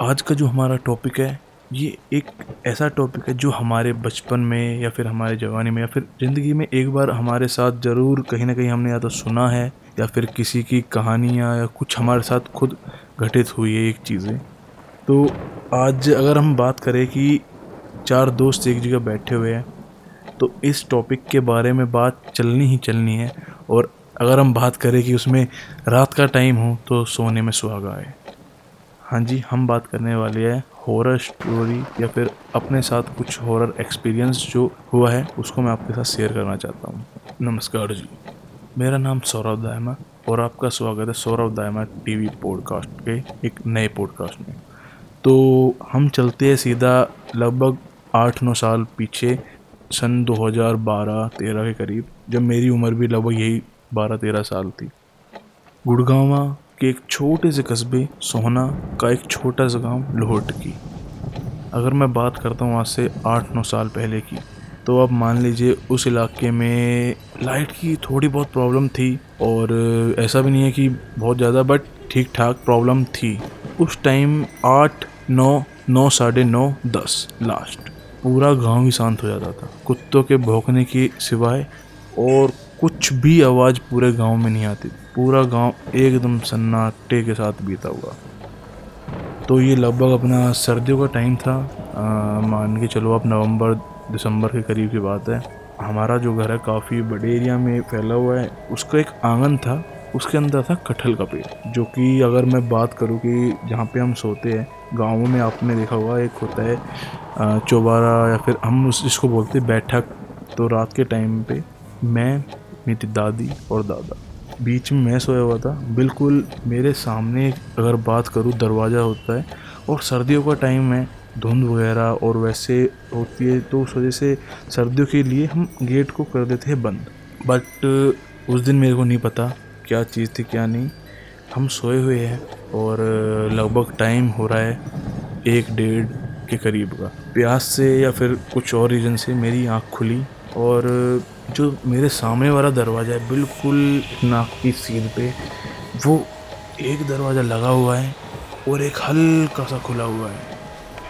आज का जो हमारा टॉपिक है, ये एक ऐसा टॉपिक है जो हमारे बचपन में या फिर हमारे जवानी में या फिर ज़िंदगी में एक बार हमारे साथ ज़रूर कहीं ना कहीं हमने या तो सुना है या फिर किसी की कहानियाँ या कुछ हमारे साथ खुद घटित हुई है एक चीज़ें। तो आज अगर हम बात करें कि चार दोस्त एक जगह बैठे हुए हैं तो इस टॉपिक के बारे में बात चलनी ही चलनी है और अगर हम बात करें कि उसमें रात का टाइम हो तो सोने में सुहागा है। हाँ जी, हम बात करने वाले हैं हॉरर स्टोरी या फिर अपने साथ कुछ हॉरर एक्सपीरियंस जो हुआ है, उसको मैं आपके साथ शेयर करना चाहता हूँ। नमस्कार जी। मेरा नाम सौरभ दायमा और आपका स्वागत है सौरभ दायमा टीवी पॉडकास्ट के एक नए पॉडकास्ट में। तो हम चलते हैं सीधा लगभग आठ नौ साल पीछे, सन 2012-13 के करीब, जब मेरी उम्र भी लगभग यही 12-13 साल थी। गुड़गांवा के एक छोटे से कस्बे सोहना का एक छोटा सा गाँव लोहट की। अगर मैं बात करता हूँ आज से आठ नौ साल पहले की तो आप मान लीजिए उस इलाके में लाइट की थोड़ी बहुत प्रॉब्लम थी और ऐसा भी नहीं है कि बहुत ज़्यादा, बट ठीक ठाक प्रॉब्लम थी। उस टाइम आठ नौ नौ, साढ़े नौ, दस, लास्ट, पूरा गाँव ही शांत हो जाता था। कुत्तों के भौंकने के सिवाय और कुछ भी आवाज़ पूरे गाँव में नहीं आती। पूरा गाँव एकदम सन्नाटे के साथ बीता हुआ। तो ये लगभग अपना सर्दियों का टाइम था। आ, मान के चलो आप नवंबर दिसंबर के करीब की बात है। हमारा जो घर है काफ़ी बड़े एरिया में फैला हुआ है। उसका एक आँगन था उसके अंदर था कटहल का पेड़ जो कि अगर मैं बात करूँ कि जहाँ पे हम सोते हैं गाँवों में आपने देखा होगा एक होता है चौबारा या फिर हम उस जिसको बोलते हैं बैठक। तो रात के टाइम पे मैं मेरी दादी और दादा। बीच में मैं सोया हुआ था। बिल्कुल मेरे सामने अगर बात करूँ, दरवाज़ा होता है और सर्दियों का टाइम है, धुंध वगैरह और वैसे होती है तो उस वजह से सर्दियों के लिए हम गेट को कर देते हैं बंद। बट उस दिन मेरे को नहीं पता क्या चीज़ थी, क्या नहीं। हम सोए हुए हैं और लगभग टाइम हो रहा है एक डेढ़ के करीब का। प्यास से या फिर कुछ और रीज़न से मेरी आँख खुली। और जो मेरे सामने वाला दरवाज़ा है, बिल्कुल नाक की सीध पे, वो एक दरवाज़ा लगा हुआ है और एक हल्का सा खुला हुआ है।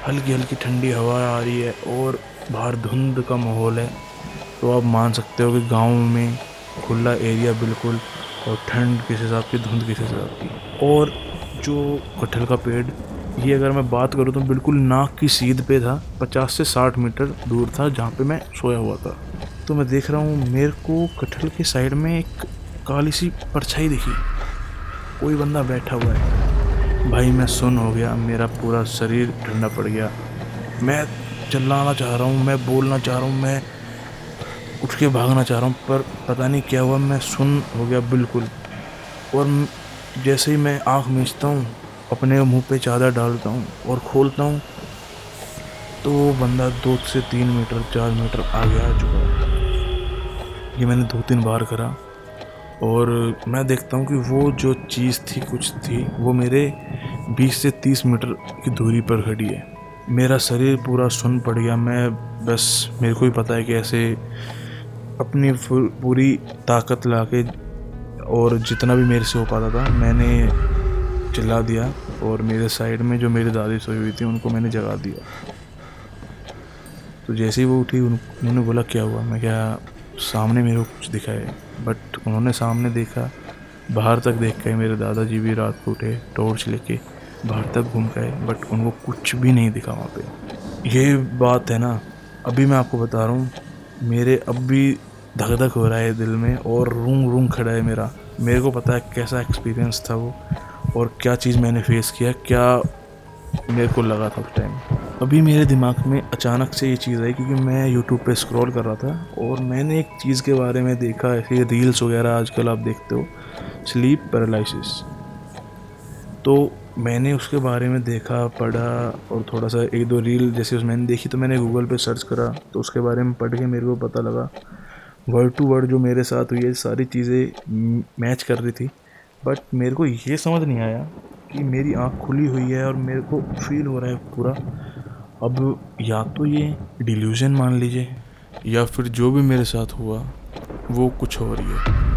हल्की हल्की ठंडी हवा आ रही है और बाहर धुंध का माहौल है। तो आप मान सकते हो कि गाँव में खुला एरिया बिल्कुल और ठंड किस हिसाब की, धुंध किस हिसाब की। और जो कटहल का पेड़, ये अगर मैं बात करूँ तो बिल्कुल नाक की सीध पे था, पचास से साठ मीटर दूर था जहाँ पे मैं सोया हुआ था। तो मैं देख रहा हूँ, मेरे को कटहल के साइड में एक काली सी परछाई दिखी। कोई बंदा बैठा हुआ है। भाई, मैं सुन हो गया, मेरा पूरा शरीर ठंडा पड़ गया। मैं चिल्लाना चाह रहा हूँ, मैं बोलना चाह रहा हूँ, मैं उठ के भागना चाह रहा हूँ, पर पता नहीं क्या हुआ, मैं सुन हो गया बिल्कुल। और जैसे ही मैं आँख मीचता हूँ, अपने मुँह पे चादर डालता हूँ और खोलता हूँ तो वो बंदा दो से तीन मीटर, चार मीटर आगे आ चुका है। ये मैंने दो तीन बार करा और मैं देखता हूँ कि वो जो चीज़ थी, कुछ थी, वो मेरे 20 से 30 मीटर की दूरी पर खड़ी है। मेरा शरीर पूरा सुन पड़ गया, मैं बस, मेरे को ही पता है कि ऐसे अपनी पूरी ताकत ला के और जितना भी मेरे से हो पाता था, मैंने चिल्ला दिया और मेरे साइड में जो मेरी दादी सोई हुई थी, उनको मैंने जगा दिया। तो जैसे ही वो उठी उन्होंने बोला, क्या हुआ? मैं क्या सामने मेरे को कुछ दिखा है बट उन्होंने सामने देखा, बाहर तक देख के मेरे दादाजी भी रात को उठे टॉर्च लेके बाहर तक घूम गए बट उनको कुछ भी नहीं दिखा वहाँ पे। ये बात है ना, अभी मैं आपको बता रहा हूँ, मेरे अब भी धक धक हो रहा है दिल में और रूंग रूंग खड़ा है मेरा। मेरे को पता है कैसा एक्सपीरियंस था वो और क्या चीज़ मैंने फेस किया, क्या मेरे को लगा था उस टाइम अभी मेरे दिमाग में अचानक से ये चीज़ आई क्योंकि मैं यूट्यूब पे स्क्रॉल कर रहा था और मैंने एक चीज़ के बारे में देखा ऐसे रील्स वगैरह आजकल आप देखते हो स्लीप पैरालिसिस तो मैंने उसके बारे में देखा, पढ़ा और थोड़ा सा एक दो रील जैसे उस मैंने देखी तो मैंने गूगल पे सर्च करा तो उसके बारे में पढ़ के मेरे को पता लगा। वर्ड टू वर्ड जो मेरे साथ हुई है सारी चीज़ें मैच कर रही थी। बट मेरे को ये समझ नहीं आया कि मेरी आँख खुली हुई है और मेरे को फील हो रहा है पूरा। अब या तो ये डिल्यूजन मान लीजिए, या फिर जो भी मेरे साथ हुआ, वो कुछ और ही है।